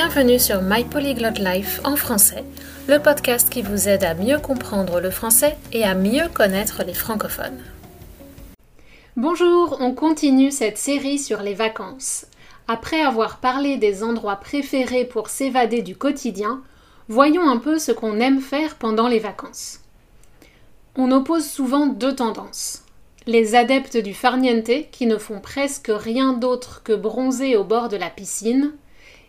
Bienvenue sur My Polyglot Life en français, le podcast qui vous aide à mieux comprendre le français et à mieux connaître les francophones. Bonjour, on continue cette série sur les vacances. Après avoir parlé des endroits préférés pour s'évader du quotidien, voyons un peu ce qu'on aime faire pendant les vacances. On oppose souvent deux tendances. Les adeptes du farniente qui ne font presque rien d'autre que bronzer au bord de la piscine,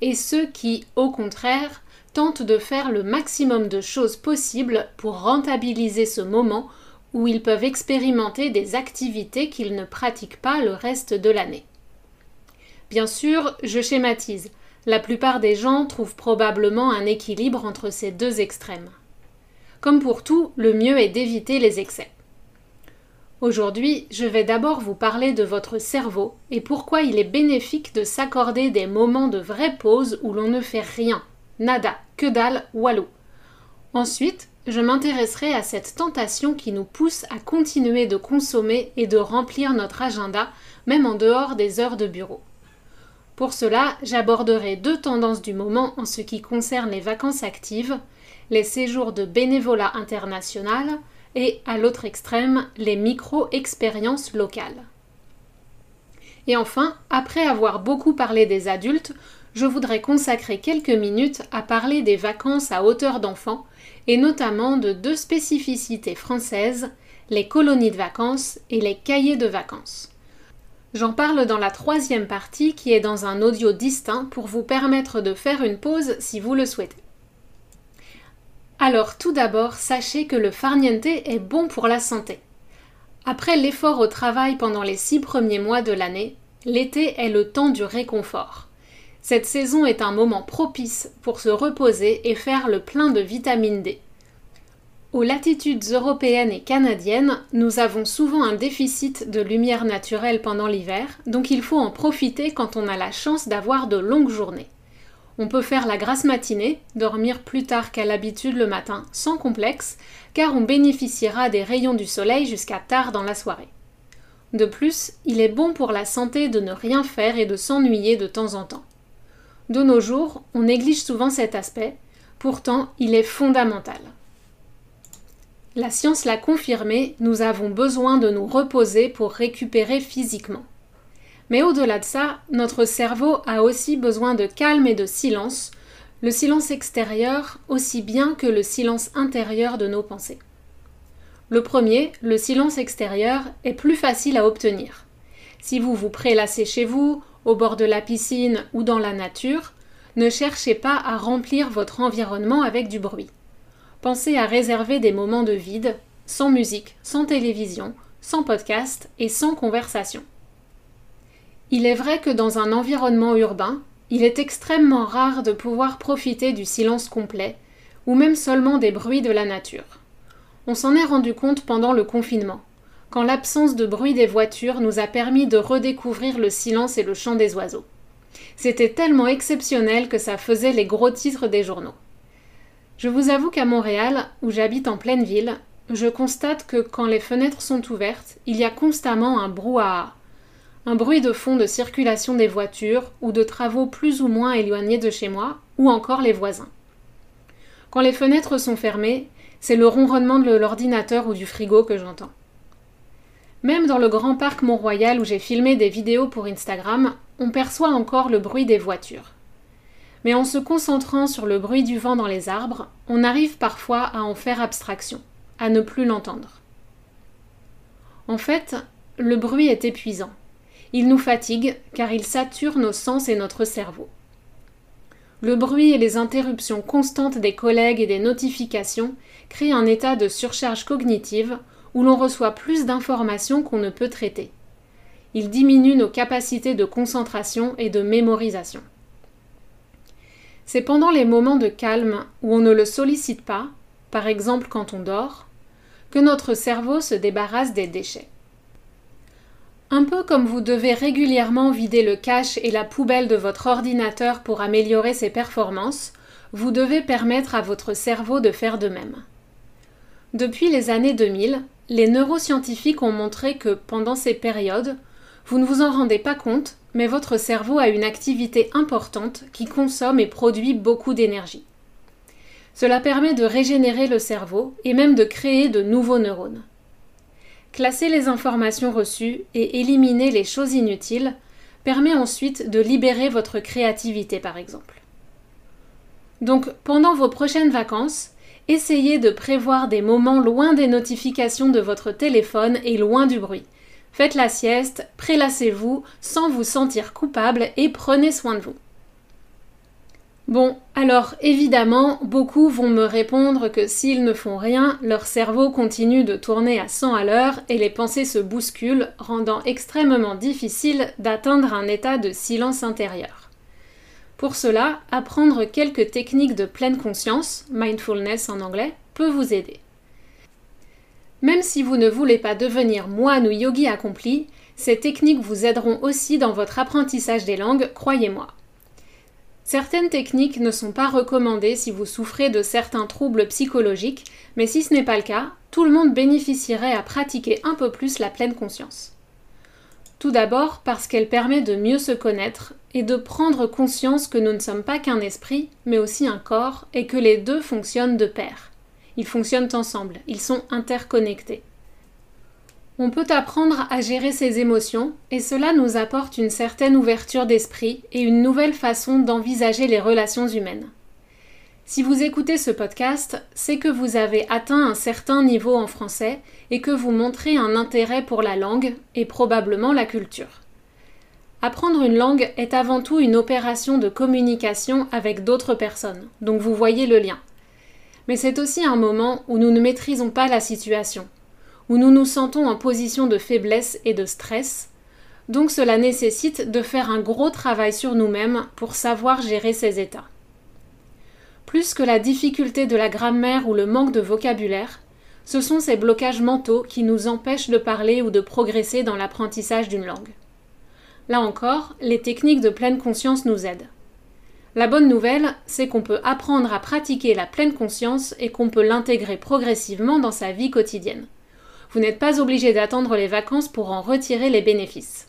et ceux qui, au contraire, tentent de faire le maximum de choses possibles pour rentabiliser ce moment où ils peuvent expérimenter des activités qu'ils ne pratiquent pas le reste de l'année. Bien sûr, je schématise. La plupart des gens trouvent probablement un équilibre entre ces deux extrêmes. Comme pour tout, le mieux est d'éviter les excès. Aujourd'hui, je vais d'abord vous parler de votre cerveau et pourquoi il est bénéfique de s'accorder des moments de vraie pause où l'on ne fait rien, nada, que dalle, walou. Ensuite, je m'intéresserai à cette tentation qui nous pousse à continuer de consommer et de remplir notre agenda, même en dehors des heures de bureau. Pour cela, j'aborderai deux tendances du moment en ce qui concerne les vacances actives, les séjours de bénévolat international et à l'autre extrême, les micro-expériences locales. Et enfin, après avoir beaucoup parlé des adultes, je voudrais consacrer quelques minutes à parler des vacances à hauteur d'enfant, et notamment de deux spécificités françaises, les colonies de vacances et les cahiers de vacances. J'en parle dans la troisième partie qui est dans un audio distinct pour vous permettre de faire une pause si vous le souhaitez. Alors tout d'abord, sachez que le farniente est bon pour la santé. Après l'effort au travail pendant les six premiers mois de l'année, l'été est le temps du réconfort. Cette saison est un moment propice pour se reposer et faire le plein de vitamine D. Aux latitudes européennes et canadiennes, nous avons souvent un déficit de lumière naturelle pendant l'hiver, donc il faut en profiter quand on a la chance d'avoir de longues journées. On peut faire la grasse matinée, dormir plus tard qu'à l'habitude le matin, sans complexe, car on bénéficiera des rayons du soleil jusqu'à tard dans la soirée. De plus, il est bon pour la santé de ne rien faire et de s'ennuyer de temps en temps. De nos jours, on néglige souvent cet aspect, pourtant il est fondamental. La science l'a confirmé, nous avons besoin de nous reposer pour récupérer physiquement. Mais au-delà de ça, notre cerveau a aussi besoin de calme et de silence, le silence extérieur aussi bien que le silence intérieur de nos pensées. Le premier, le silence extérieur, est plus facile à obtenir. Si vous vous prélassez chez vous, au bord de la piscine ou dans la nature, ne cherchez pas à remplir votre environnement avec du bruit. Pensez à réserver des moments de vide, sans musique, sans télévision, sans podcast et sans conversation. Il est vrai que dans un environnement urbain, il est extrêmement rare de pouvoir profiter du silence complet, ou même seulement des bruits de la nature. On s'en est rendu compte pendant le confinement, quand l'absence de bruit des voitures nous a permis de redécouvrir le silence et le chant des oiseaux. C'était tellement exceptionnel que ça faisait les gros titres des journaux. Je vous avoue qu'à Montréal, où j'habite en pleine ville, je constate que quand les fenêtres sont ouvertes, il y a constamment un brouhaha un bruit de fond de circulation des voitures ou de travaux plus ou moins éloignés de chez moi, ou encore les voisins. Quand les fenêtres sont fermées, c'est le ronronnement de l'ordinateur ou du frigo que j'entends. Même dans le grand parc Mont-Royal où j'ai filmé des vidéos pour Instagram, on perçoit encore le bruit des voitures. Mais en se concentrant sur le bruit du vent dans les arbres, on arrive parfois à en faire abstraction, à ne plus l'entendre. En fait, le bruit est épuisant. Il nous fatigue car il sature nos sens et notre cerveau. Le bruit et les interruptions constantes des collègues et des notifications créent un état de surcharge cognitive où l'on reçoit plus d'informations qu'on ne peut traiter. Il diminue nos capacités de concentration et de mémorisation. C'est pendant les moments de calme où on ne le sollicite pas, par exemple quand on dort, que notre cerveau se débarrasse des déchets. Un peu comme vous devez régulièrement vider le cache et la poubelle de votre ordinateur pour améliorer ses performances, vous devez permettre à votre cerveau de faire de même. Depuis les années 2000, les neuroscientifiques ont montré que pendant ces périodes, Vous ne vous en rendez pas compte, mais votre cerveau a une activité importante qui consomme et produit beaucoup d'énergie. Cela permet de régénérer le cerveau et même de créer de nouveaux neurones. Classer les informations reçues et éliminer les choses inutiles permet ensuite de libérer votre créativité par exemple. Donc pendant vos prochaines vacances, essayez de prévoir des moments loin des notifications de votre téléphone et loin du bruit. Faites la sieste, prélassez-vous sans vous sentir coupable et prenez soin de vous. Bon, alors évidemment, beaucoup vont me répondre que s'ils ne font rien, leur cerveau continue de tourner à 100 à l'heure et les pensées se bousculent, rendant extrêmement difficile d'atteindre un état de silence intérieur. Pour cela, apprendre quelques techniques de pleine conscience, mindfulness en anglais, peut vous aider. Même si vous ne voulez pas devenir moine ou yogi accompli, ces techniques vous aideront aussi dans votre apprentissage des langues, croyez-moi. Certaines techniques ne sont pas recommandées si vous souffrez de certains troubles psychologiques, mais si ce n'est pas le cas, tout le monde bénéficierait à pratiquer un peu plus la pleine conscience. Tout d'abord parce qu'elle permet de mieux se connaître et de prendre conscience que nous ne sommes pas qu'un esprit, mais aussi un corps, et que les deux fonctionnent de pair. Ils fonctionnent ensemble, ils sont interconnectés. On peut apprendre à gérer ses émotions et cela nous apporte une certaine ouverture d'esprit et une nouvelle façon d'envisager les relations humaines. Si vous écoutez ce podcast, c'est que vous avez atteint un certain niveau en français et que vous montrez un intérêt pour la langue et probablement la culture. Apprendre une langue est avant tout une opération de communication avec d'autres personnes, donc vous voyez le lien. Mais c'est aussi un moment où nous ne maîtrisons pas la situation, où nous nous sentons en position de faiblesse et de stress. Donc cela nécessite de faire un gros travail sur nous-mêmes pour savoir gérer ces états. Plus que la difficulté de la grammaire ou le manque de vocabulaire, ce sont ces blocages mentaux qui nous empêchent de parler ou de progresser dans l'apprentissage d'une langue. Là encore, les techniques de pleine conscience nous aident. La bonne nouvelle, c'est qu'on peut apprendre à pratiquer la pleine conscience et qu'on peut l'intégrer progressivement dans sa vie quotidienne. Vous n'êtes pas obligé d'attendre les vacances pour en retirer les bénéfices.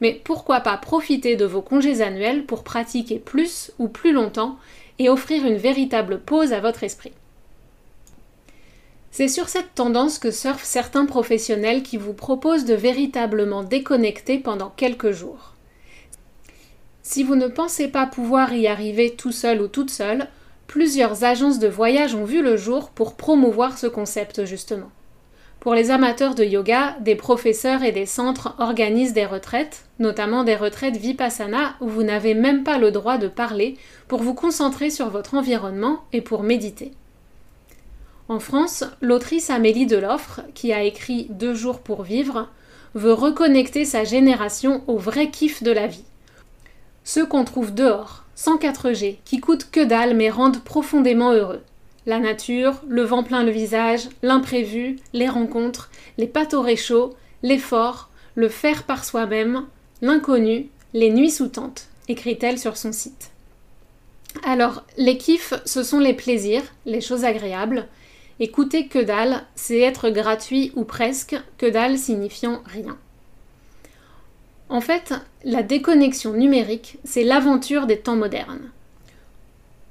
Mais pourquoi pas profiter de vos congés annuels pour pratiquer plus ou plus longtemps et offrir une véritable pause à votre esprit? C'est sur cette tendance que surfent certains professionnels qui vous proposent de véritablement déconnecter pendant quelques jours. Si vous ne pensez pas pouvoir y arriver tout seul ou toute seule, plusieurs agences de voyage ont vu le jour pour promouvoir ce concept justement. Pour les amateurs de yoga, des professeurs et des centres organisent des retraites, notamment des retraites vipassana où vous n'avez même pas le droit de parler pour vous concentrer sur votre environnement et pour méditer. En France, l'autrice Amélie Deloffre, qui a écrit Deux jours pour vivre, veut reconnecter sa génération au vrai kiff de la vie. Ceux qu'on trouve dehors, sans 4G, qui coûtent que dalle mais rendent profondément heureux la nature, le vent plein le visage, l'imprévu, les rencontres, les pâtes au réchaud, l'effort, le faire par soi-même, l'inconnu, les nuits sous tente, écrit-elle sur son site. Alors, les kiffs, ce sont les plaisirs, les choses agréables. Écouter que dalle, c'est être gratuit ou presque, que dalle signifiant rien. En fait, la déconnexion numérique, c'est l'aventure des temps modernes.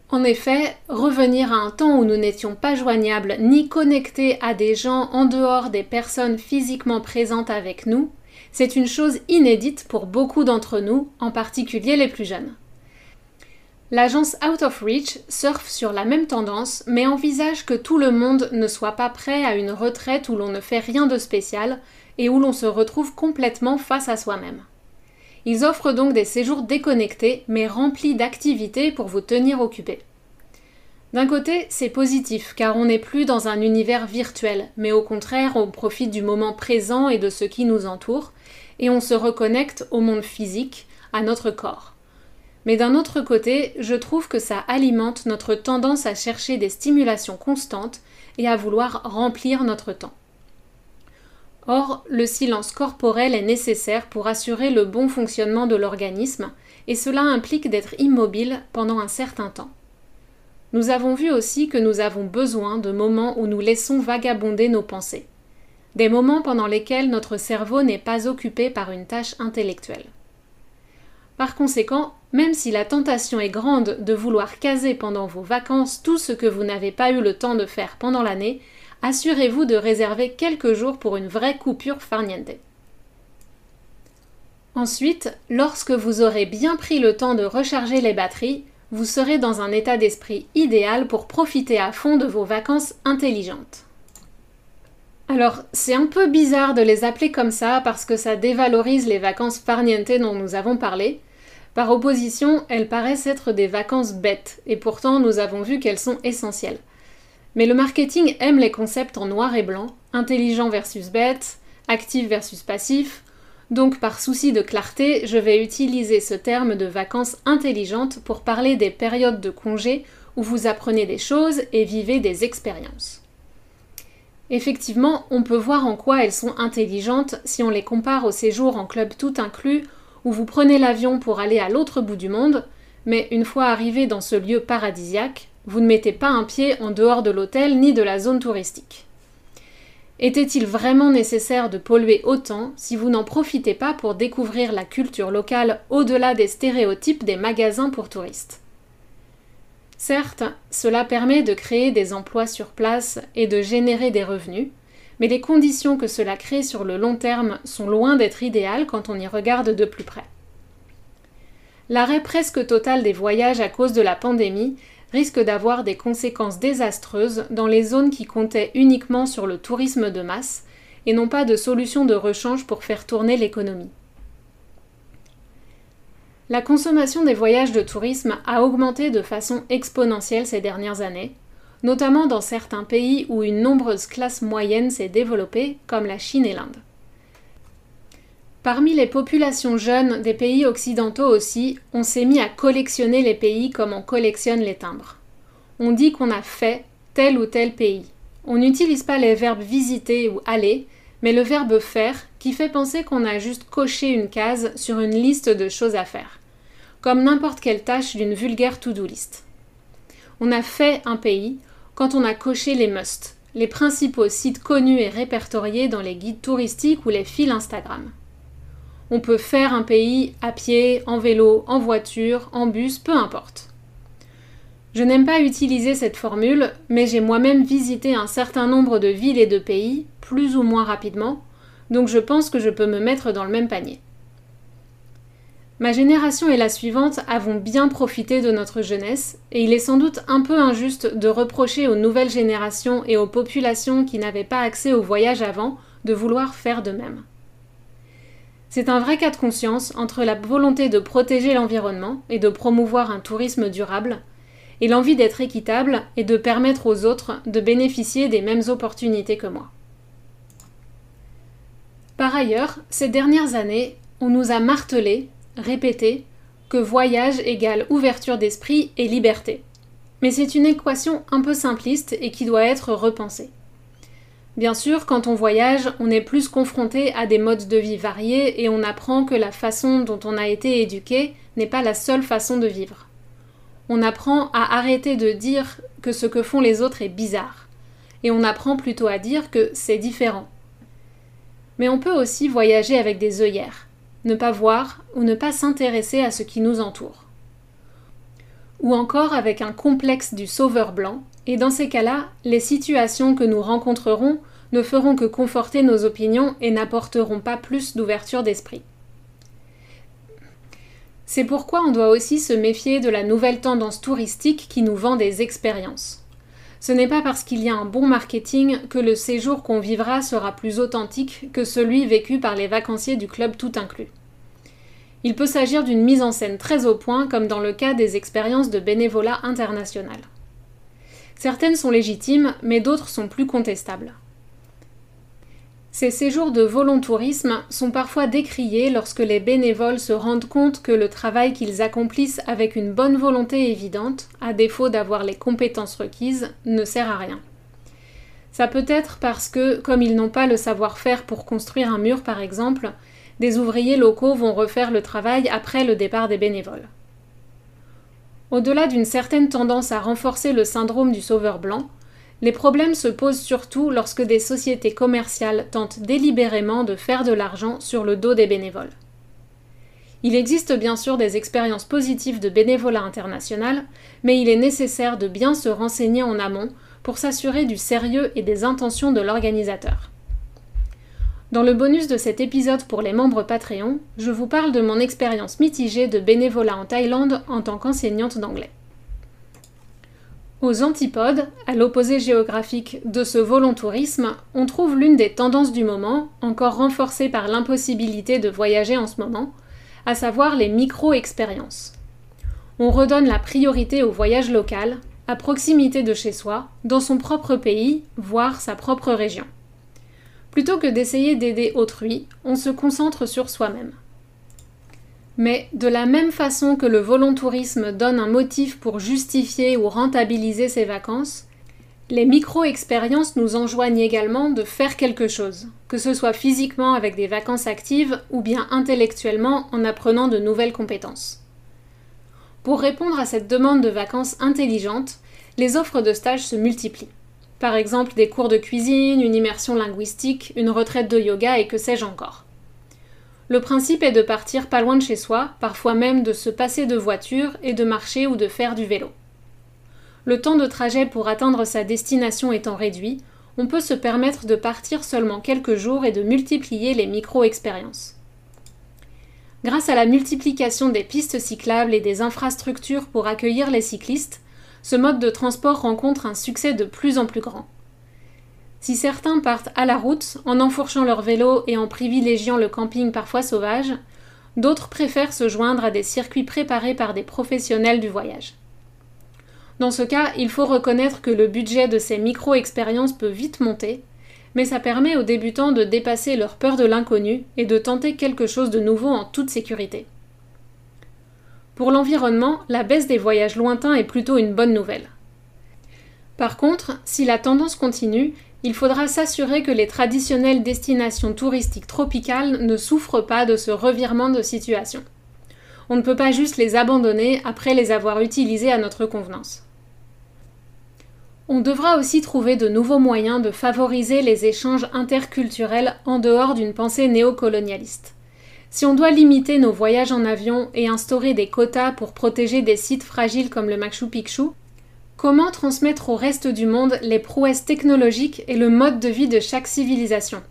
En effet, revenir à un temps où nous n'étions pas joignables ni connectés à des gens en dehors des personnes physiquement présentes avec nous, c'est une chose inédite pour beaucoup d'entre nous, en particulier les plus jeunes. L'agence Out of Reach surfe sur la même tendance, mais envisage que tout le monde ne soit pas prêt à une retraite où l'on ne fait rien de spécial et où l'on se retrouve complètement face à soi-même. Ils offrent donc des séjours déconnectés mais remplis d'activités pour vous tenir occupé. D'un côté, c'est positif car on n'est plus dans un univers virtuel, mais au contraire, on profite du moment présent et de ce qui nous entoure, et on se reconnecte au monde physique, à notre corps. Mais d'un autre côté, je trouve que ça alimente notre tendance à chercher des stimulations constantes et à vouloir remplir notre temps. Or, le silence corporel est nécessaire pour assurer le bon fonctionnement de l'organisme, et cela implique d'être immobile pendant un certain temps. Nous avons vu aussi que nous avons besoin de moments où nous laissons vagabonder nos pensées. des moments pendant lesquels notre cerveau n'est pas occupé par une tâche intellectuelle. Par conséquent, même si la tentation est grande de vouloir caser pendant vos vacances tout ce que vous n'avez pas eu le temps de faire pendant l'année, assurez-vous de réserver quelques jours pour une vraie coupure farniente. Ensuite, lorsque vous aurez bien pris le temps de recharger les batteries, vous serez dans un état d'esprit idéal pour profiter à fond de vos vacances intelligentes. Alors, c'est un peu bizarre de les appeler comme ça parce que ça dévalorise les vacances farniente dont nous avons parlé. Par opposition, elles paraissent être des vacances bêtes, et pourtant nous avons vu qu'elles sont essentielles. Mais le marketing aime les concepts en noir et blanc, intelligent versus bête, actif versus passif, donc par souci de clarté, je vais utiliser ce terme de vacances intelligentes pour parler des périodes de congé où vous apprenez des choses et vivez des expériences. Effectivement, on peut voir en quoi elles sont intelligentes si on les compare au séjour en club tout inclus où vous prenez l'avion pour aller à l'autre bout du monde, mais une fois arrivé dans ce lieu paradisiaque, vous ne mettez pas un pied en dehors de l'hôtel ni de la zone touristique. Était-il vraiment nécessaire de polluer autant si vous n'en profitez pas pour découvrir la culture locale au-delà des stéréotypes des magasins pour touristes? Certes, cela permet de créer des emplois sur place et de générer des revenus, mais les conditions que cela crée sur le long terme sont loin d'être idéales quand on y regarde de plus près. L'arrêt presque total des voyages à cause de la pandémie risque d'avoir des conséquences désastreuses dans les zones qui comptaient uniquement sur le tourisme de masse et n'ont pas de solution de rechange pour faire tourner l'économie. La consommation des voyages de tourisme a augmenté de façon exponentielle ces dernières années, notamment dans certains pays où une nombreuse classe moyenne s'est développée, comme la Chine et l'Inde. Parmi les populations jeunes des pays occidentaux aussi, on s'est mis à collectionner les pays comme on collectionne les timbres. On dit qu'on a fait tel ou tel pays. On n'utilise pas les verbes visiter ou aller, mais le verbe faire qui fait penser qu'on a juste coché une case sur une liste de choses à faire, comme n'importe quelle tâche d'une vulgaire to-do list. On a fait un pays quand on a coché les must, les principaux sites connus et répertoriés dans les guides touristiques ou les fils Instagram. On peut faire un pays à pied, en vélo, en voiture, en bus, peu importe. Je n'aime pas utiliser cette formule, mais j'ai moi-même visité un certain nombre de villes et de pays, plus ou moins rapidement, donc je pense que je peux me mettre dans le même panier. Ma génération et la suivante avons bien profité de notre jeunesse, et il est sans doute un peu injuste de reprocher aux nouvelles générations et aux populations qui n'avaient pas accès au voyage avant de vouloir faire de même. C'est un vrai cas de conscience entre la volonté de protéger l'environnement et de promouvoir un tourisme durable, et l'envie d'être équitable et de permettre aux autres de bénéficier des mêmes opportunités que moi. Par ailleurs, ces dernières années, on nous a martelé, répété, que voyage égale ouverture d'esprit et liberté. Mais c'est une équation un peu simpliste et qui doit être repensée. Bien sûr, quand on voyage, on est plus confronté à des modes de vie variés et on apprend que la façon dont on a été éduqué n'est pas la seule façon de vivre. On apprend à arrêter de dire que ce que font les autres est bizarre, et on apprend plutôt à dire que c'est différent. Mais on peut aussi voyager avec des œillères, ne pas voir ou ne pas s'intéresser à ce qui nous entoure. Ou encore avec un complexe du sauveur blanc, et dans ces cas-là, les situations que nous rencontrerons ne feront que conforter nos opinions et n'apporteront pas plus d'ouverture d'esprit. C'est pourquoi on doit aussi se méfier de la nouvelle tendance touristique qui nous vend des expériences. Ce n'est pas parce qu'il y a un bon marketing que le séjour qu'on vivra sera plus authentique que celui vécu par les vacanciers du club tout inclus. Il peut s'agir d'une mise en scène très au point comme dans le cas des expériences de bénévolat international. Certaines sont légitimes, mais d'autres sont plus contestables. Ces séjours de volontourisme sont parfois décriés lorsque les bénévoles se rendent compte que le travail qu'ils accomplissent avec une bonne volonté évidente, à défaut d'avoir les compétences requises, ne sert à rien. Ça peut être parce que, comme ils n'ont pas le savoir-faire pour construire un mur par exemple, des ouvriers locaux vont refaire le travail après le départ des bénévoles. Au-delà d'une certaine tendance à renforcer le syndrome du sauveur blanc, Les problèmes se posent surtout lorsque des sociétés commerciales tentent délibérément de faire de l'argent sur le dos des bénévoles. Il existe bien sûr des expériences positives de bénévolat international, mais il est nécessaire de bien se renseigner en amont pour s'assurer du sérieux et des intentions de l'organisateur. Dans le bonus de cet épisode pour les membres Patreon, je vous parle de mon expérience mitigée de bénévolat en Thaïlande en tant qu'enseignante d'anglais. Aux antipodes, à l'opposé géographique de ce volontourisme, on trouve l'une des tendances du moment, encore renforcée par l'impossibilité de voyager en ce moment, à savoir les micro-expériences. On redonne la priorité au voyage local, à proximité de chez soi, dans son propre pays, voire sa propre région. Plutôt que d'essayer d'aider autrui, on se concentre sur soi-même. Mais de la même façon que le volontourisme donne un motif pour justifier ou rentabiliser ses vacances, les micro-expériences nous enjoignent également de faire quelque chose, que ce soit physiquement avec des vacances actives ou bien intellectuellement en apprenant de nouvelles compétences. Pour répondre à cette demande de vacances intelligentes, les offres de stage se multiplient. Par exemple des cours de cuisine, une immersion linguistique, une retraite de yoga et que sais-je encore. Le principe est de partir pas loin de chez soi, parfois même de se passer de voiture et de marcher ou de faire du vélo. Le temps de trajet pour atteindre sa destination étant réduit, on peut se permettre de partir seulement quelques jours et de multiplier les micro-expériences. Grâce à la multiplication des pistes cyclables et des infrastructures pour accueillir les cyclistes, ce mode de transport rencontre un succès de plus en plus grand. Si certains partent à la route, en enfourchant leur vélo et en privilégiant le camping parfois sauvage, d'autres préfèrent se joindre à des circuits préparés par des professionnels du voyage. Dans ce cas, il faut reconnaître que le budget de ces micro-expériences peut vite monter, mais ça permet aux débutants de dépasser leur peur de l'inconnu et de tenter quelque chose de nouveau en toute sécurité. Pour l'environnement, la baisse des voyages lointains est plutôt une bonne nouvelle. Par contre, si la tendance continue, il faudra s'assurer que les traditionnelles destinations touristiques tropicales ne souffrent pas de ce revirement de situation. On ne peut pas juste les abandonner après les avoir utilisées à notre convenance. On devra aussi trouver de nouveaux moyens de favoriser les échanges interculturels en dehors d'une pensée néocolonialiste. Si on doit limiter nos voyages en avion et instaurer des quotas pour protéger des sites fragiles comme le Machu Picchu, Comment transmettre au reste du monde les prouesses technologiques et le mode de vie de chaque civilisation?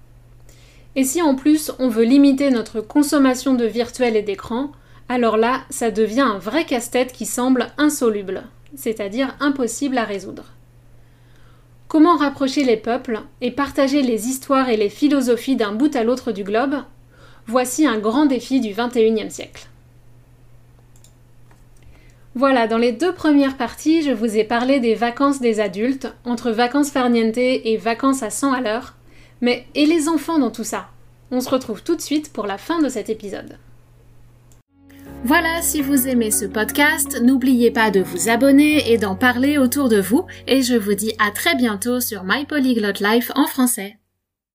Et si en plus on veut limiter notre consommation de virtuel et d'écran, alors là, ça devient un vrai casse-tête qui semble insoluble, c'est-à-dire impossible à résoudre. Comment rapprocher les peuples et partager les histoires et les philosophies d'un bout à l'autre du globe Voici un grand défi du XXIe siècle. Voilà, dans les deux premières parties, je vous ai parlé des vacances des adultes, entre vacances farniente et vacances à 100 à l'heure. Mais et les enfants dans tout ça? On se retrouve tout de suite pour la fin de cet épisode. Voilà, si vous aimez ce podcast, n'oubliez pas de vous abonner et d'en parler autour de vous, et je vous dis à très bientôt sur My Polyglot Life en français.